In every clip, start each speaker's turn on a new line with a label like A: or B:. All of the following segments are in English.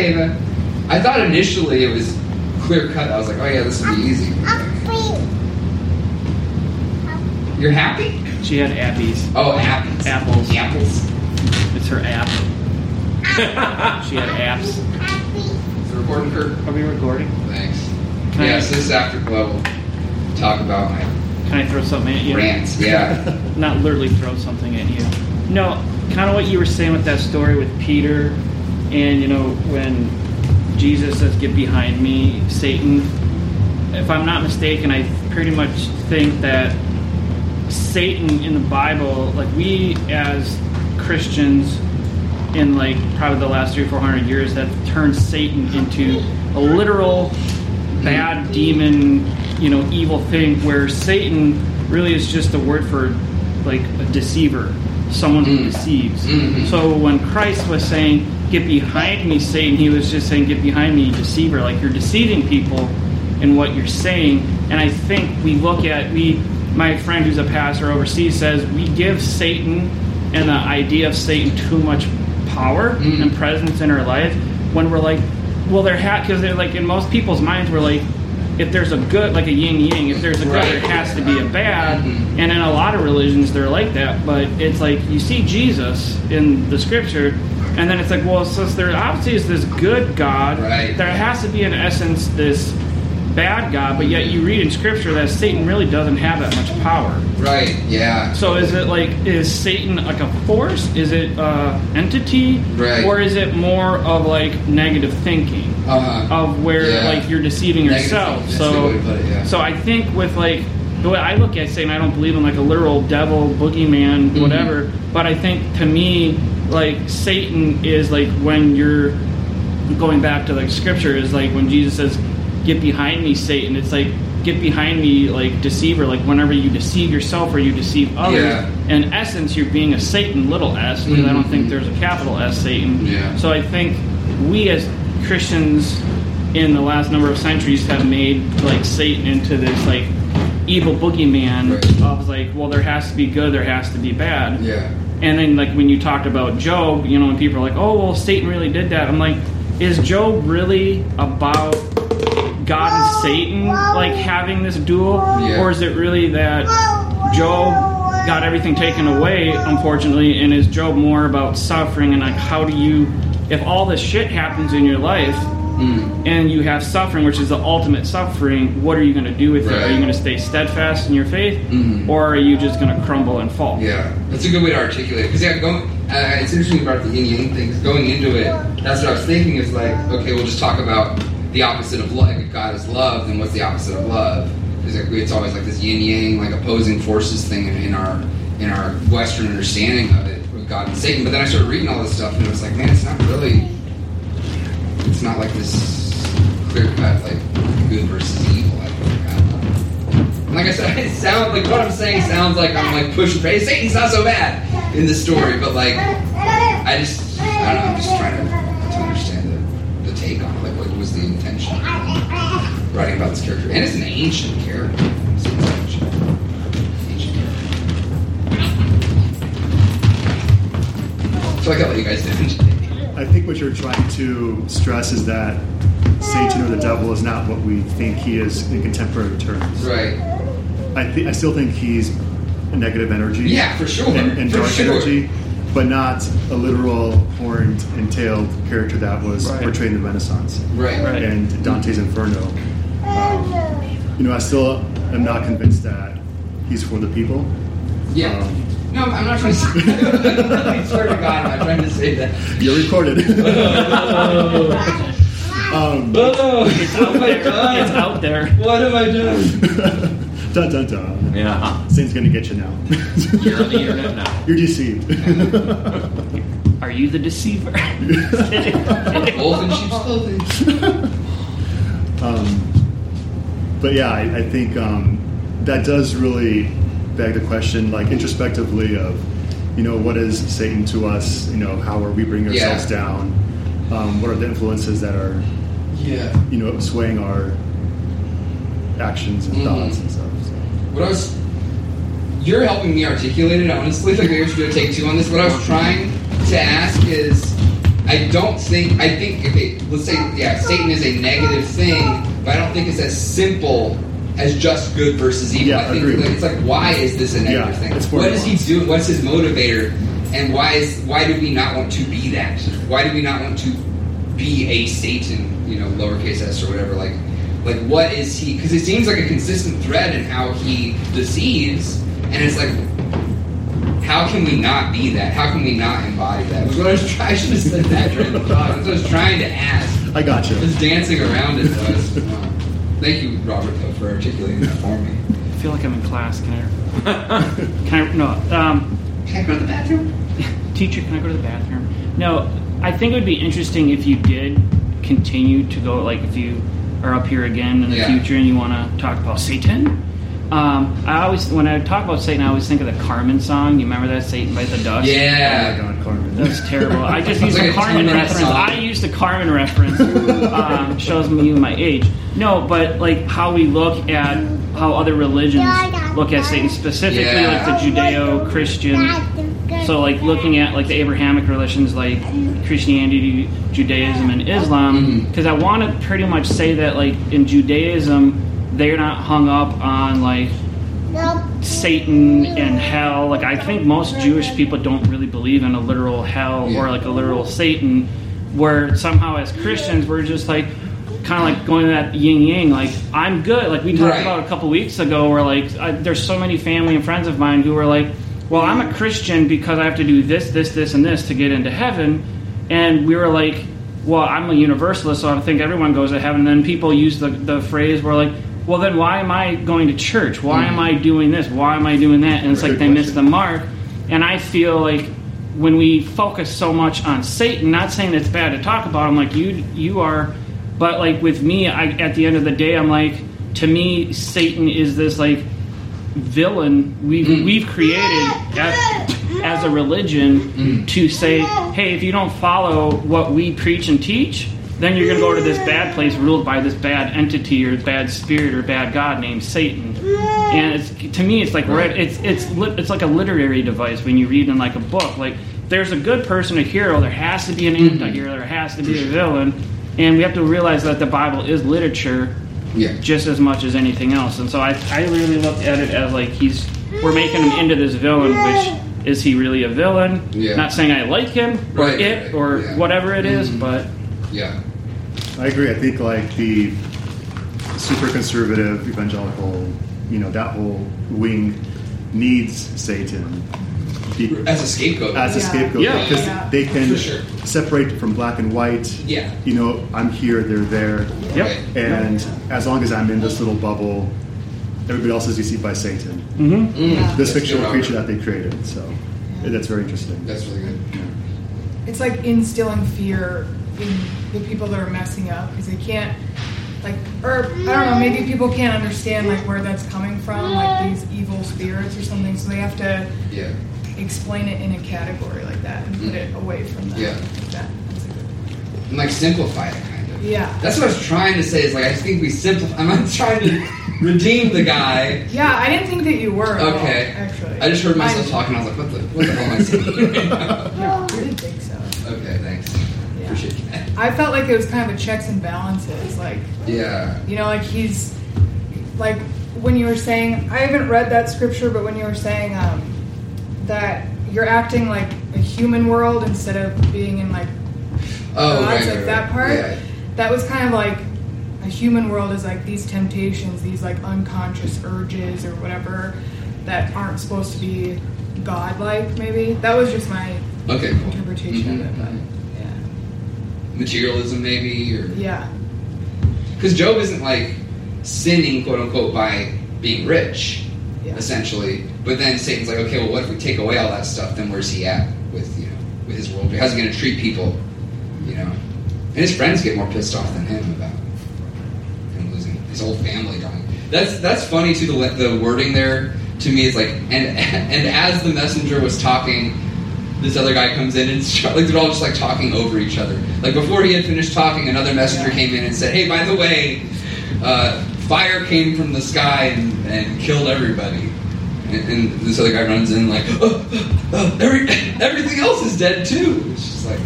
A: Ava. I thought initially it was clear cut. I was like, oh yeah, this will be easy. You're happy?
B: She had appies.
A: Oh, apples.
B: Apples.
A: Apples.
B: It's her app. she had apps.
A: Is the recording Kurt?
B: Are we recording?
A: Thanks.
B: Can I-
A: yes, this is after Glow. We'll talk about my
B: Can I throw something at you?
A: rants. Yeah.
B: Not literally throw something at you. No, kind of what you were saying with that story with Peter, and you know when Jesus says, "Get behind me, Satan." If I'm not mistaken, I pretty much think that Satan in the Bible, like we as Christians in like probably the last three, four hundred years, have turned Satan into a literal bad demon, you know, evil thing. Where Satan really is just a word for like a deceiver, someone who
A: Mm.
B: deceives.
A: Mhm.
B: So when Christ was saying, "Get behind me, Satan," he was just saying, "Get behind me, deceiver." Like you're deceiving people in what you're saying. And I think we look at we. My friend who's a pastor overseas says we give Satan and the idea of Satan too much power
A: Mm.
B: and presence in our life when we're like, well, they're ha because they're like in most people's minds we're like, if there's a good like a yin yang, if there's a good,
A: Right.
B: there has to be a bad.
A: Mhm.
B: And in a lot of religions they're like that, but it's like you see Jesus in the scripture. And then it's like, well, since there obviously is this good God,
A: Right.
B: there has to be, in essence, this bad God. But yet, you read in Scripture that Satan really doesn't have that much power.
A: right. Yeah.
B: So is it like is Satan like a force? Is it a entity?
A: Right.
B: Or is it more of like negative thinking
A: Uh-huh.
B: of where
A: Yeah.
B: like you're deceiving yourself? So
A: good way to put it, yeah.
B: so I think with like the way I look at Satan, I don't believe in like a literal devil, boogeyman,
A: Mhm.
B: whatever. But I think to me, like Satan is like when you're going back to like scripture is like when Jesus says, "Get behind me, Satan." It's like get behind me, like deceiver. Like whenever you deceive yourself or you deceive others,
A: Yeah.
B: in essence, you're being a Satan, little s, because I don't think
A: Mhm.
B: there's a capital S Satan.
A: Yeah.
B: So I think we as Christians in the last number of centuries have made like Satan into this like evil boogeyman
A: Right.
B: of like, well, there has to be good, there has to be bad.
A: Yeah.
B: And then like when you talked about Job, you know, and people are like, oh, well, Satan really did that. I'm like, is Job really about God and Satan like having this duel,
A: Yeah.
B: or is it really that Job got everything taken away, unfortunately, and is Job more about suffering and like how do you, if all this shit happens in your life
A: Mm.
B: and you have suffering, which is the ultimate suffering, what are you going to do with it? Are you going to stay steadfast in your faith,
A: Mhm.
B: or are you just going to crumble and fall?
A: Yeah, that's a good way to articulate it. Because yeah, going, uh, it's interesting about the yin yang things. Going into it, that's what I was thinking. Is like, okay, we'll just talk about the opposite of love. If God is love, then what's the opposite of love? Because like, it's always like this yin yang, like opposing forces thing in, in our in our Western understanding of it with God and Satan. But then I started reading all this stuff, and it was like, man, it's not really. It's not like this clear cut like good versus evil. I think. Like I said, it sounds like what I'm saying sounds like I'm like pushing. Hey, Satan's not so bad in the story, but like I just I don't know. I'm just trying to, to understand the, the take on it. Like, what was the intention of writing about this character? And it's an ancient character. Ancient, ancient character. So I got what you guys did.
C: I think what you're trying to stress is that Satan or the devil is not what we think he is in contemporary terms.
A: Right.
C: I think I still think he's a negative energy.
A: Yeah, for sure.
C: And, and
A: For
C: dark
A: sure.
C: energy, but not a literal horned and tailed character that was
B: Right.
C: portrayed in the Renaissance
A: Right.
B: Right.
C: and Dante's Inferno. Um, you know, I still am not convinced that he's for the people.
A: Yeah.
C: Um,
A: No, I'm not trying to say. I swear to God, I'm not trying to say that.
C: You're recorded. um,
A: Oh,
B: It's out there. It's out there.
A: What am I doing?
C: dun dun dun.
D: Yeah.
C: Satan's gonna get you now.
D: You're on the internet now.
C: You're deceived.
B: Are you the deceiver?
A: Wolf in sheep's clothing.
C: um, but yeah, I, I think um, that does really beg the question, like introspectively, of you know what is Satan to us? You know, how are we bringing ourselves
A: Yeah.
C: down? Um, what are the influences that are
A: Yeah.
C: you know swaying our actions and
A: Mhm.
C: thoughts and stuff? So.
A: What I was. You're helping me articulate it, honestly. Like, maybe we should do a take two on this. What I was trying to ask is I don't think I think okay, let's say yeah, Satan is a negative thing, but I don't think it's as simple as just good versus evil.
C: Yeah,
A: I think like, it's like why is this a negative
C: Yeah,
A: thing? What is he doing? What's his motivator? And why is why do we not want to be that? Why do we not want to be a Satan? You know, lowercase s or whatever. Like, like what is he? Because it seems like a consistent thread in how he deceives, and it's like how can we not be that? How can we not embody that? Was what I was trying. I should have said that during the talk. That's what I was trying to ask.
C: I got you.
A: was dancing around it. Was, thank you, Robert, though, for articulating that for me.
B: I feel like I'm in class. Can I? Can I? No. Um,
A: Can I go to the bathroom?
B: teacher, can I go to the bathroom? No. I think it would be interesting if you did continue to go. Like if you are up here again in the
A: Yeah.
B: future and you want to talk about Satan. Um, I always, when I talk about Satan, I always think of the Carmen song. You remember that Satan Bite the Dust?
C: Oh
A: Yeah.
C: God, Carmen.
B: That's terrible. I just
A: It's
B: used
A: like
B: the
A: a
B: Carmen
A: two-minute
B: reference.
A: song.
B: I used the Carmen reference. um, shows me my age. No, but like how we look at how other religions look at Satan, specifically
A: Yeah.
B: like the Judeo-Christian. So like looking at like the Abrahamic religions like Christianity, Judaism, and Islam. Because I want to pretty much say that like in Judaism, they're not hung up on like Satan and hell. Like I think most Jewish people don't really believe in a literal hell
A: Yeah.
B: or like a literal Satan. Where somehow as Christians we're just like kind of like going to that yin yang. Like I'm good. Like we talked
A: Right.
B: about a couple weeks ago. Where like I, there's so many family and friends of mine who are like, well, I'm a Christian because I have to do this, this, this, and this to get into heaven. And we were like, well, I'm a universalist, so I think everyone goes to heaven. And then people use the, the phrase where like, well, then why am I going to church? Why am mm-hmm. I doing this? Why am I doing that? And it's
C: Good
B: like they miss the mark. And I feel like when we focus so much on Satan, not saying it's bad to talk about him, like you you are, but like with me, I, at the end of the day, I'm like, to me, Satan is this like villain
A: Mm.
B: we've created as, as a religion
A: Mm.
B: to say, hey, if you don't follow what we preach and teach, then you're going to go to this bad place ruled by this bad entity or bad spirit or bad god named Satan. And it's to me, it's like
A: Right.
B: It's it's it's like a literary device when you read in like a book. Like there's a good person, a hero. There has to be an anti-hero. There has to be a villain. And we have to realize that the Bible is literature
A: Yeah.
B: just as much as anything else. And so I, I really looked at it as like he's we're making him into this villain, which is he really a villain?
A: Yeah.
B: Not saying I like him or
A: Right,
B: it or
A: yeah.
B: whatever it is,
A: Mhm.
B: but
A: Yeah.
C: I agree. I think like the super conservative evangelical, you know, that whole wing needs Satan be-
A: As a scapegoat.
C: as a
E: Yeah.
C: scapegoat
B: Yeah.
C: because
E: Yeah.
C: they can
A: sure.
C: separate from black and white.
A: Yeah.
C: You know, I'm here, they're there,
B: yep.
A: Right.
C: and as long as I'm in this little bubble, everybody else is deceived by Satan,
B: hmm
A: Mm,
C: this
A: that's
C: fictional creature that they created. So that's very interesting.
A: That's really good.
E: It's like instilling fear in the people that are messing up because they can't, like, or I don't know, maybe people can't understand like where that's coming from, like these evil spirits or something. So they have to
A: Yeah.
E: explain it in a category like that and put it mm-hmm. away from them.
A: Yeah.
E: Like that. That's a good.
A: And like simplify it kind of.
E: Yeah.
A: That's what I was trying to say. Is like I think we simplify. I'm not trying to redeem the guy.
E: Yeah, I didn't think that you were. at all,
A: Okay.
E: actually,
A: I just heard myself
E: I-
A: talking. I was like, what the what the hell am I saying?
E: No, I didn't think so.
A: okay, thanks.
E: Yeah.
A: Appreciate that.
E: I felt like it was kind of a checks and balances, like.
A: Yeah.
E: You know, like he's like when you were saying I haven't read that scripture, but when you were saying um, that you're acting like a human world instead of being in like
A: Oh,
E: God's,
A: right,
E: like
A: right,
E: that part.
A: Yeah.
E: That was kind of like a human world is like these temptations, these like unconscious urges or whatever that aren't supposed to be godlike. Maybe that was just my
A: Okay. Cool.
E: interpretation
A: Mhm,
E: of it. But
A: mhm.
E: yeah,
A: Materialism, maybe, or
E: yeah,
A: because Job isn't like sinning, quote unquote, by being rich,
E: yeah.
A: essentially. But then Satan's like, okay, well, what if we take away all that stuff? Then where's he at with you know with his worldview? How's he going to treat people? You know, and his friends get more pissed off than him about him losing his whole family dying. That's that's funny too. The the wording there to me is like, and and as the messenger was talking. This other guy comes in and it's like they're all just like talking over each other. Like before he had finished talking, another messenger
E: Yeah.
A: came in and said, "Hey, by the way, uh, fire came from the sky and, and killed everybody. And, and this other guy runs in like, oh, oh, every, everything else is dead too. It's just like,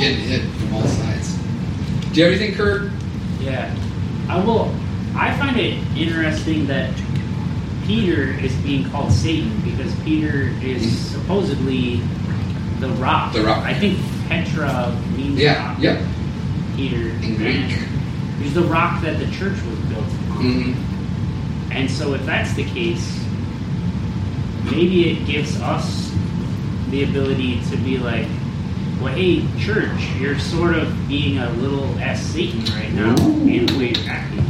A: getting hit from all sides. Do you have anything, Kurt?
D: Yeah. I will. I find it interesting that Peter is being called Satan because Peter is supposedly the rock.
A: The rock.
D: I think Petra means
A: Yeah,
D: rock.
A: yep.
D: Peter.
A: In Greek.
D: He's the rock that the church was built on.
A: hmm
D: And so, if that's the case, maybe it gives us the ability to be like, well, hey, church, you're sort of being a little S Satan right now in the way you're acting.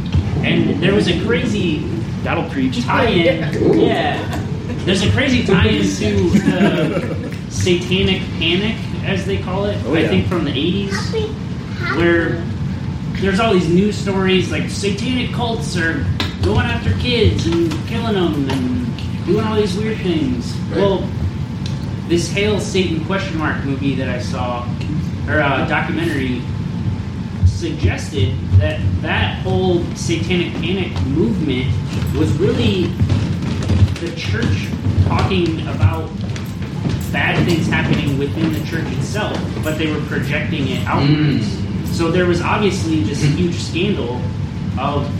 D: And there was a crazy
B: That'll preach.
D: tie-in. Yeah, there's a crazy tie-in to the Satanic Panic, as they call it.
C: Oh,
D: I think from the '80s, where there's all these news stories like satanic cults are going after kids and killing them and doing all these weird things.
A: Right.
D: Well, this Hail Satan question mark movie that I saw, or uh, documentary, suggested that that whole satanic panic movement was really the church talking about bad things happening within the church itself, but they were projecting it outwards. Mm. So there was obviously this mm-hmm. huge scandal of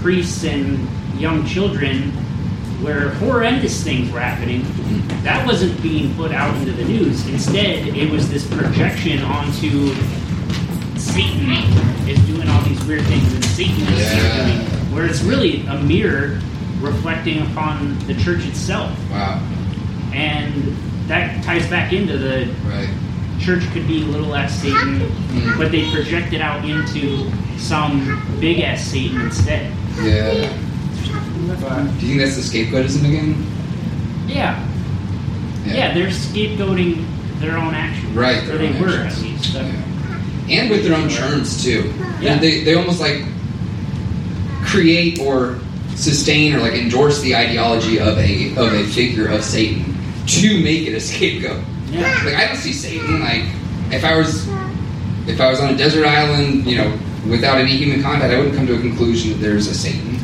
D: priests and young children where horrendous things were happening. Mm-hmm. That wasn't being put out into the news. Instead, it was this projection onto Satan is doing all these weird things and Satan is
A: Yeah.
D: doing where it's really a mirror reflecting upon the church itself.
A: Wow.
D: And that ties back into the
A: Right.
D: church could be a little s Satan,
A: Mm.
D: but they project it out into some big ass Satan instead.
A: Yeah. Do you think that's the scapegoatism again?
D: Yeah. Yeah, they're scapegoating their own actions.
A: Right,
D: Or they were,
A: actions.
D: at least.
A: Yeah. And with their own terms too.
D: Yeah.
A: And they, they almost like create or sustain or like endorse the ideology of a of a figure of Satan to make it a scapegoat.
D: Yeah.
A: Like I don't see Satan like if I was if I was on a desert island, you know, without any human contact, I wouldn't come to a conclusion that there's a Satan.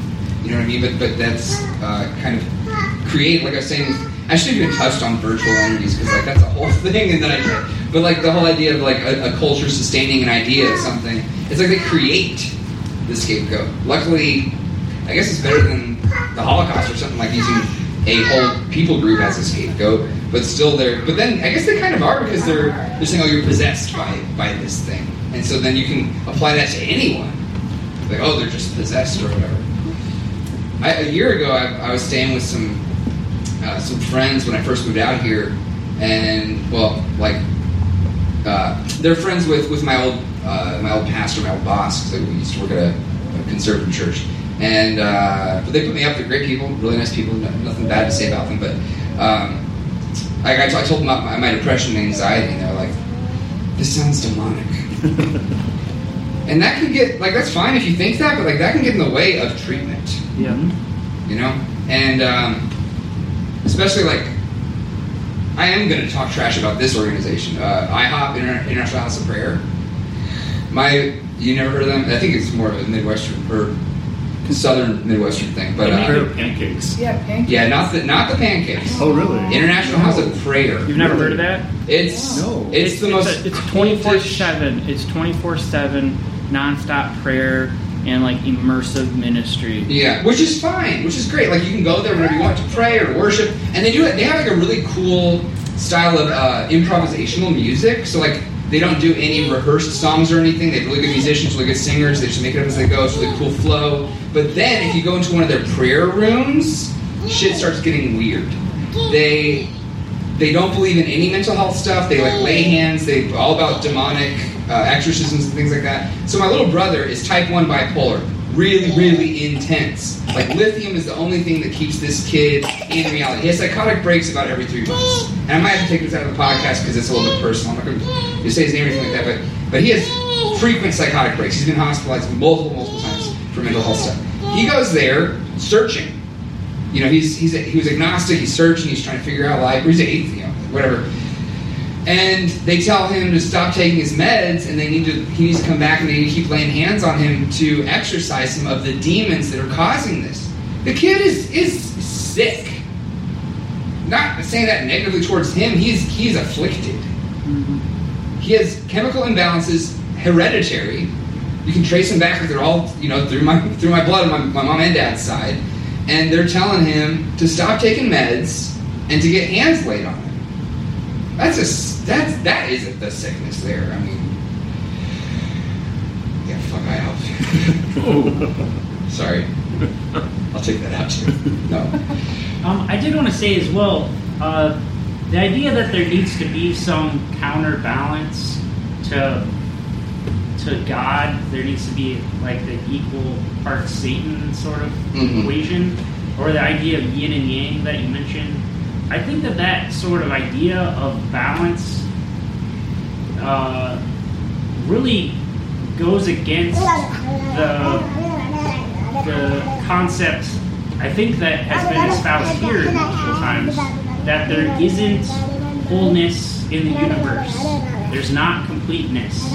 A: You know what I mean? But but that's uh, kind of create like I was saying. I should have even touched on virtual entities because like that's a whole thing, and then I. But like the whole idea of like a, a culture sustaining an idea of something, it's like they create the scapegoat. Luckily, I guess it's better than the Holocaust or something like using a whole people group as a scapegoat. But still, they're. But then I guess they kind of are because they're they're saying, oh, you're possessed by by this thing, and so then you can apply that to anyone. Like, oh, they're just possessed or whatever. I, a year ago, I, I was staying with some uh, some friends when I first moved out here, and well, like uh, they're friends with with my old uh, my old pastor, my old boss, because we used to work at a, a conservative church. And uh, but they put me up. They're great people, really nice people. No, nothing bad to say about them. But um, I, I, t- I told them about my, my depression and anxiety, and they're like, "This sounds demonic." and that can get like that's fine if you think that, but like that can get in the way of treatment
B: Yeah.
A: you know and um, especially like i am going to talk trash about this organization uh, ihop Inter- international house of prayer my you never heard of them i think it's more of a midwestern or southern midwestern thing but
D: They make
A: uh,
D: good pancakes.
E: Yeah, pancakes.
A: yeah not the not the pancakes
C: Oh, really?
A: international house of prayer
B: You've never heard of that?
A: it's
C: No.
A: it's, the most
B: a- it's twenty four seven. It's twenty four seven nonstop prayer and like immersive ministry.
A: Yeah, which is fine, which is great. Like you can go there whenever you want to pray or worship, and they do it. They have like a really cool style of uh, improvisational music. So like they don't do any rehearsed songs or anything. They have really good musicians, really good singers. They just make it up as they go. It's really cool flow. But then if you go into one of their prayer rooms, shit starts getting weird. They they don't believe in any mental health stuff. They like lay hands. They all about demonic uh, exorcisms and things like that. So my little brother is type one bipolar, really really intense. Like lithium is the only thing that keeps this kid in reality. He has psychotic breaks about every three months, and I might have to take this out of the podcast because it's a little bit personal. I'm not going to say his name or anything like that, but but he has frequent psychotic breaks. He's been hospitalized multiple multiple times for mental health stuff. He goes there searching you know, he's, he's he was agnostic. He's searching. He's trying to figure out life. Or he's atheist, you know, whatever. And they tell him to stop taking his meds, and they need to he needs to come back, and they need to keep laying hands on him to exorcise him of the demons that are causing this. The kid is is sick. Not saying that negatively towards him. He's he's afflicted. he has chemical imbalances, hereditary. You can trace them back, they're all, you know, through my through my blood, my, my mom and dad's side, and they're telling him to stop taking meds and to get hands laid on. That's a that's that isn't the sickness there. I mean, yeah, fuck, I helped. Sorry, I'll take that out too. No.
D: Um, I did want to say as well, uh, the idea that there needs to be some counterbalance to to God, there needs to be like the equal part Satan sort of
A: Mhm.
D: equation, or the idea of yin and yang that you mentioned. I think that that sort of idea of balance uh, really goes against the the concept I think that has been espoused here multiple times that there isn't wholeness in the universe. There's not completeness.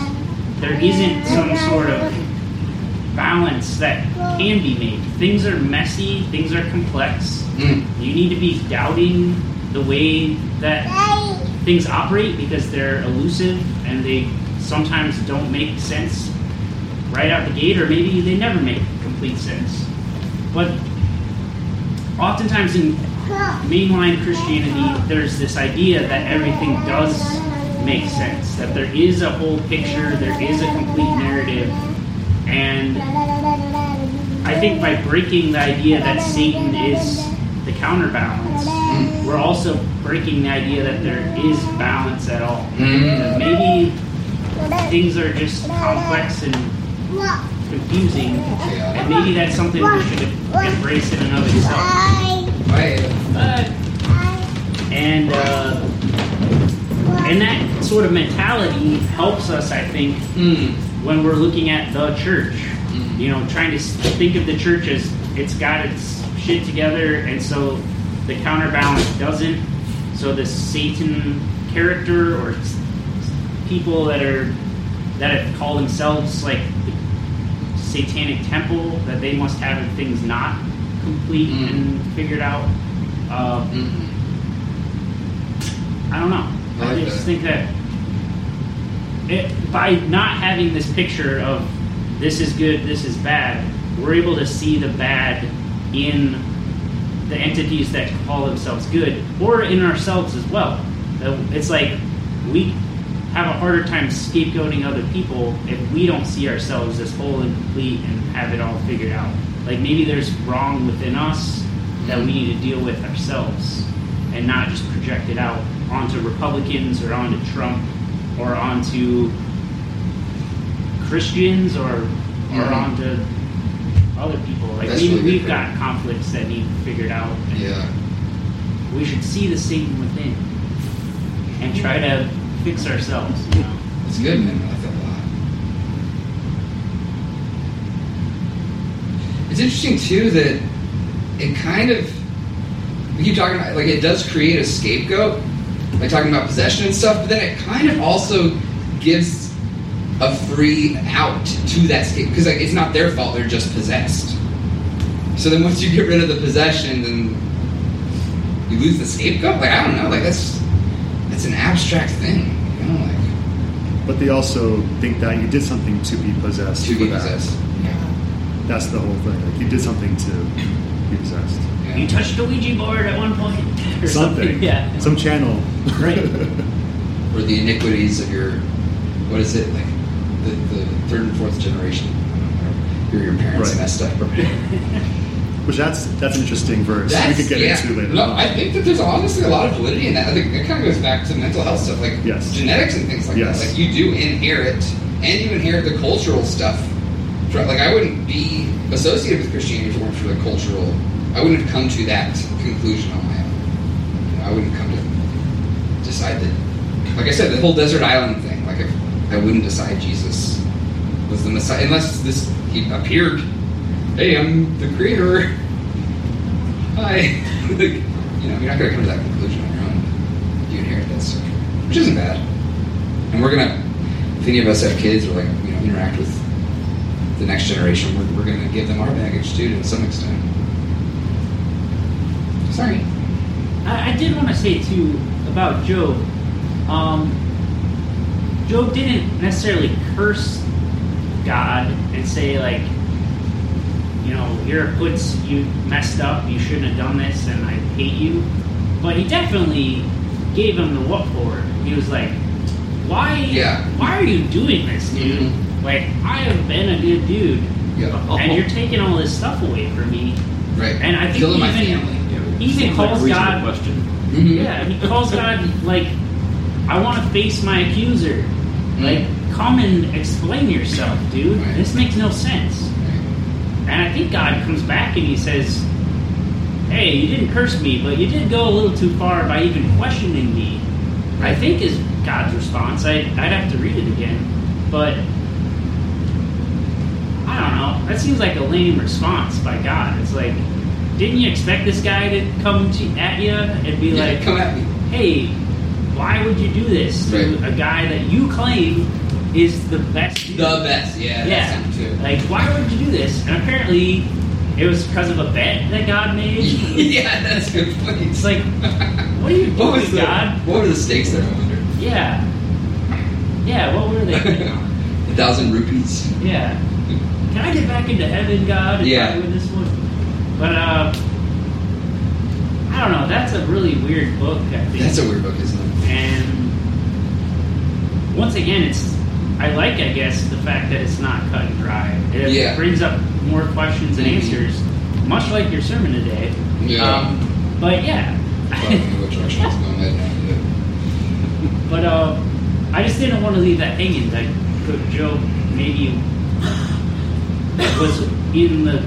D: There isn't some sort of balance that can be made. Things are messy, things are complex.
A: Mm.
D: You need to be doubting the way that things operate because they're elusive and they sometimes don't make sense right out the gate, or maybe they never make complete sense. But oftentimes in mainline Christianity, there's this idea that everything does make sense, that there is a whole picture, there is a complete narrative, and I think by breaking the idea that Satan is the counterbalance, we're also breaking the idea that there is balance at all.
A: Mm.
D: Maybe things are just complex and confusing, and maybe that's something we should embrace in and of itself.
A: Right.
D: And uh, and that sort of mentality helps us, I think,
A: Mm.
D: When we're looking at the church.
A: Mhm.
D: You know, trying to think of the church as it's got its shit together, and so the counterbalance doesn't. So the Satan character or people that are that have called themselves like the satanic temple that they must have things not complete
A: Mm.
D: and figured out. Uh,
A: Mm.
D: I don't know.
A: I
D: I,
A: like
D: just
A: that.
D: think that it, by not having this picture of this is good, this is bad, we're able to see the bad in the entities that call themselves good, or in ourselves as well. It's like we have a harder time scapegoating other people if we don't see ourselves as whole and complete and have it all figured out. Like maybe there's wrong within us that we need to deal with ourselves and not just project it out onto Republicans or onto Trump or onto Christians or or
A: Mhm.
D: onto other people. Like
A: That's
D: maybe
A: really
D: we've got conflicts that need figured out. and
A: Yeah.
D: We should see the Satan within and try to fix ourselves. You know.
A: It's good, man. I like that a lot. It's interesting too that it kind of we keep talking about like it does create a scapegoat, like talking about possession and stuff, but then it kind of also gives a free out to that scapegoat because like it's not their fault; they're just possessed. So then once you get rid of the possession, then you lose the scapegoat. Like I don't know, like that's that's an abstract thing, you know, like
C: But they also think that you did something to be possessed.
A: to be
C: that.
A: possessed.
C: That's the whole thing. Like you did something to be possessed.
A: Yeah.
D: You touched a Ouija board at one point or
C: Something.
D: Yeah.
C: Some channel.
D: Right.
A: or the iniquities of your what is it like the, the third and fourth generation your, your parents
C: Right.
A: messed up
C: Which that's that's an interesting verse. we could get
A: yeah.
C: into later
A: no. I think that there's honestly a lot of validity in that I think it kind of goes back to mental health stuff like
C: Yes.
A: genetics and things like
C: Yes.
A: that like you do inherit and you inherit the cultural stuff Try- like I wouldn't be associated with Christianity if it weren't for the cultural I wouldn't have come to that conclusion on my own. I wouldn't come to decide that like I said the whole desert island thing like if I wouldn't decide Jesus was the Messiah unless this he appeared. Hey I'm the creator. Hi. You know you're not gonna come to that conclusion on your own. You inherit that which isn't bad. And we're gonna if any of us have kids or like you know interact with the next generation we're, we're gonna give them our baggage too to some extent sorry
D: I, I did want to say too about Job. Um, Job didn't necessarily curse God and say like, you know, here it puts you messed up. You shouldn't have done this, and I hate you. But he definitely gave him the what for. He was like, why?
A: Yeah.
D: Why are you doing this, dude?
A: Mhm.
D: Like I have been a good dude,
A: Yeah.
D: and you're taking all this stuff away from me.
A: Right.
D: And I think
A: Killing my
D: even-
A: family.
D: He even
F: Seems like a
D: calls God
F: question.
A: Mhm.
D: yeah, he calls God like, I want to face my accuser. Like, come and explain yourself, dude.
A: Right.
D: This makes no sense. And I think God comes back and he says, Hey, you didn't curse me, but you did go a little too far by even questioning me. I think is God's response. I, I'd have to read it again. But I don't know. That seems like a lame response by God. It's like, didn't you expect this guy to come to, at you and be
A: Yeah,
D: like,
A: come at me.
D: hey, why would you do this to
A: Right.
D: a guy that you claim is the best? dude?
A: The best. Yeah.
D: yeah.
A: Too.
D: Like, why would you do this? And apparently, it was because of a bet that God made.
A: yeah, that's a good point.
D: It's like, what are you
A: what was the
D: God?
A: what were the stakes there? I wonder.
D: Yeah. Yeah, what were they?
A: A thousand rupees.
D: yeah. Can I get back into heaven, God?
A: Yeah.
D: I win this one? But, uh, I don't know. That's a really weird book, I think.
A: That's a weird book, isn't it?
D: And once again, it's I like, I guess, the fact that it's not cut and dry. It
A: Yeah.
D: brings up more questions and
A: Mhm.
D: answers, much like your sermon today.
A: Yeah.
D: Um, but yeah.
A: I don't know what direction it's going. I have no idea.
D: but uh, I just didn't want to leave that hanging. That Job maybe was in the,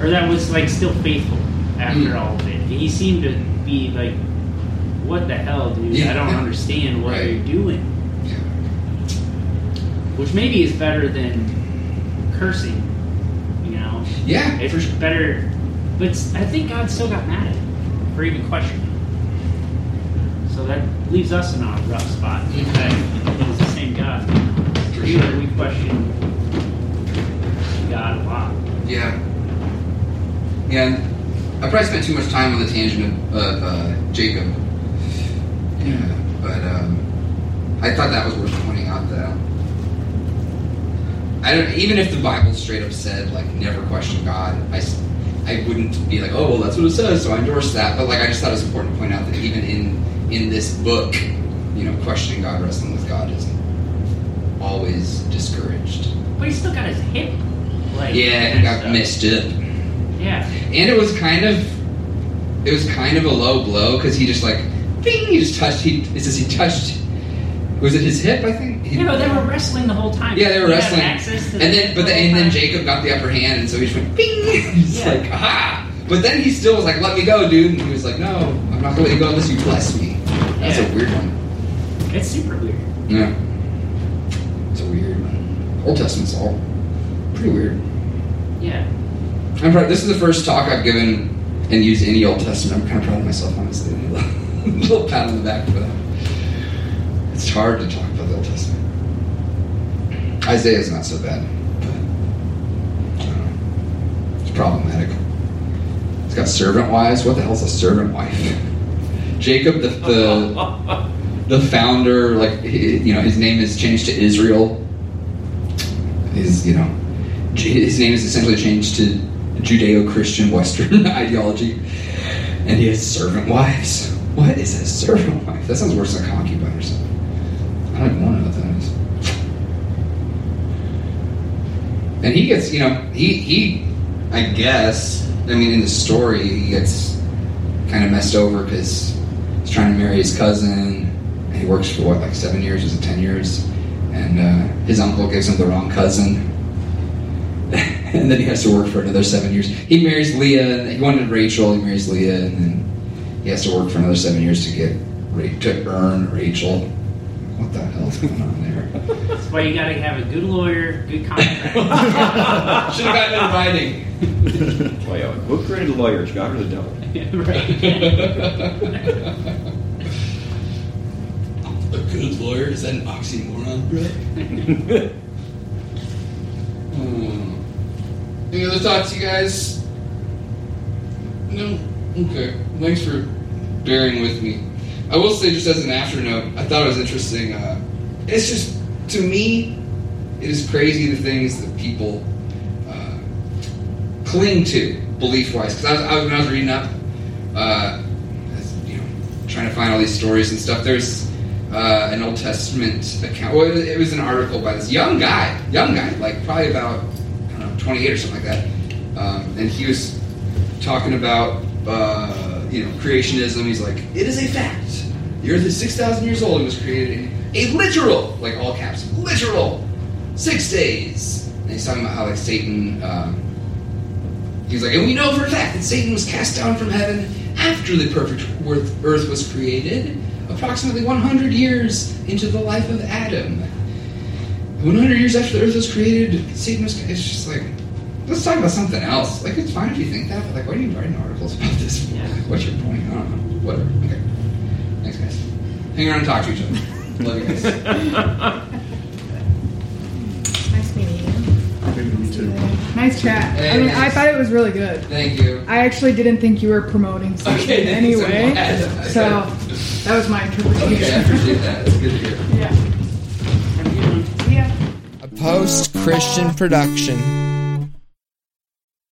D: or that was like still faithful after
A: Mm.
D: all of it. He seemed to be like, "What the hell, dude?
A: Yeah.
D: I don't understand what
A: Right.
D: you're doing."
A: Yeah.
D: which maybe is better than cursing. You know,
A: Yeah.
D: it's better. But I think God still got mad at him for even questioning. So that leaves us in a rough spot.
A: Mhm.
D: That it was the same God.
A: For sure.
D: we question God a lot.
A: Yeah. Yeah. and I probably spent too much time on the tangent of, of uh, Jacob. Yeah. But um, I thought that was worth pointing out, though. I don't. Even if the Bible straight up said like never question God, I, I wouldn't be like, oh well, that's what it says, so I endorse that. But like, I just thought it was important to point out that even in in this book, you know, questioning God, wrestling with God isn't always discouraged.
D: But he still got his hip. Like
A: Yeah, he got
D: messed
A: up.
D: Yeah.
A: And it was kind of, it was kind of a low blow because he just like, ding, he just touched. He it says he touched. Was it his hip? I think. He-
D: Yeah, but they were wrestling the whole time.
A: Yeah, they were
D: He
A: wrestling. And then, but
D: the
A: then, and then. Jacob got the upper hand, and so he just went, bing. He's
D: Yeah.
A: like, aha. But then he still was like, let me go, dude. And he was like, no, I'm not gonna let you go unless you bless me. That's
D: Yeah.
A: a weird one.
D: It's super weird.
A: Yeah. It's a weird one. Old Testament's all pretty weird.
D: Yeah.
A: I'm proud. This is the first talk I've given and used any Old Testament. I'm kind of proud of myself, honestly. A little pat on the back for that. It's hard to talk about the Old Testament. Isaiah's not so bad, but know. It's problematic. It's got servant wives. What the hell's a servant wife? Jacob, the the, the founder, like you know, his name is changed to Israel. His you know, his name is essentially changed to Judeo-Christian Western ideology, and he has servant wives. What is a servant wife? That sounds worse than a concubine or something. I don't even want to know what that is. And he gets, you know, he he, I guess, I mean, in the story, he gets kind of messed over because he's trying to marry his cousin, and he works for what, like seven years? Is it ten years? And uh, his uncle gives him the wrong cousin, and then he has to work for another seven years. He marries Leah, and he wanted Rachel. He marries Leah, and then he has to work for another seven years to get to earn Rachel. What the hell's going on there?
D: That's why you gotta have a good lawyer, good contract.
A: Should have gotten it in writing.
F: Well, yeah, who created lawyers, God or the devil? Right.
A: a good lawyer is that an oxymoron, bro? Any other thoughts, you guys? No. Okay. Thanks for bearing with me. I will say, just as an after note, I thought it was interesting. Uh, it's just to me, it is crazy the things that people uh, cling to belief wise. Because I I when I was reading up, uh, you know, trying to find all these stories and stuff. There's uh, an Old Testament account. Well, it was, an article by this young guy, young guy, like probably about 28 or something like that, um, and he was talking about uh, you know creationism. He's like, it is a fact. The Earth is 6,000 years old. It was created in a literal, like all caps, literal, six days. And he's talking about how like Satan. Um, he's like, and we know for a fact that Satan was cast down from heaven after the perfect earth was created, approximately 100 years into the life of Adam. 100 years after the earth was created, Satan was. It's just like, let's talk about something else. Like, it's fine if you think that, but like, why are you writing articles about this?
D: Yeah.
A: Like, what's your point? I don't know. Whatever. Okay. Thanks, guys. Hang around and talk to each other. Love you guys.
E: Nice meeting you.
C: Me too.
E: Nice chat.
A: Hey,
E: I mean, I thought it was really good.
A: Thank you.
E: I actually didn't think you were promoting something
A: Okay, thanks, I'm
E: anyway.
A: glad.
E: So that was my
A: Okay, I
E: interpretation.
A: appreciate that. It's good to hear.
E: Yeah. Yeah.
G: a post Christian production.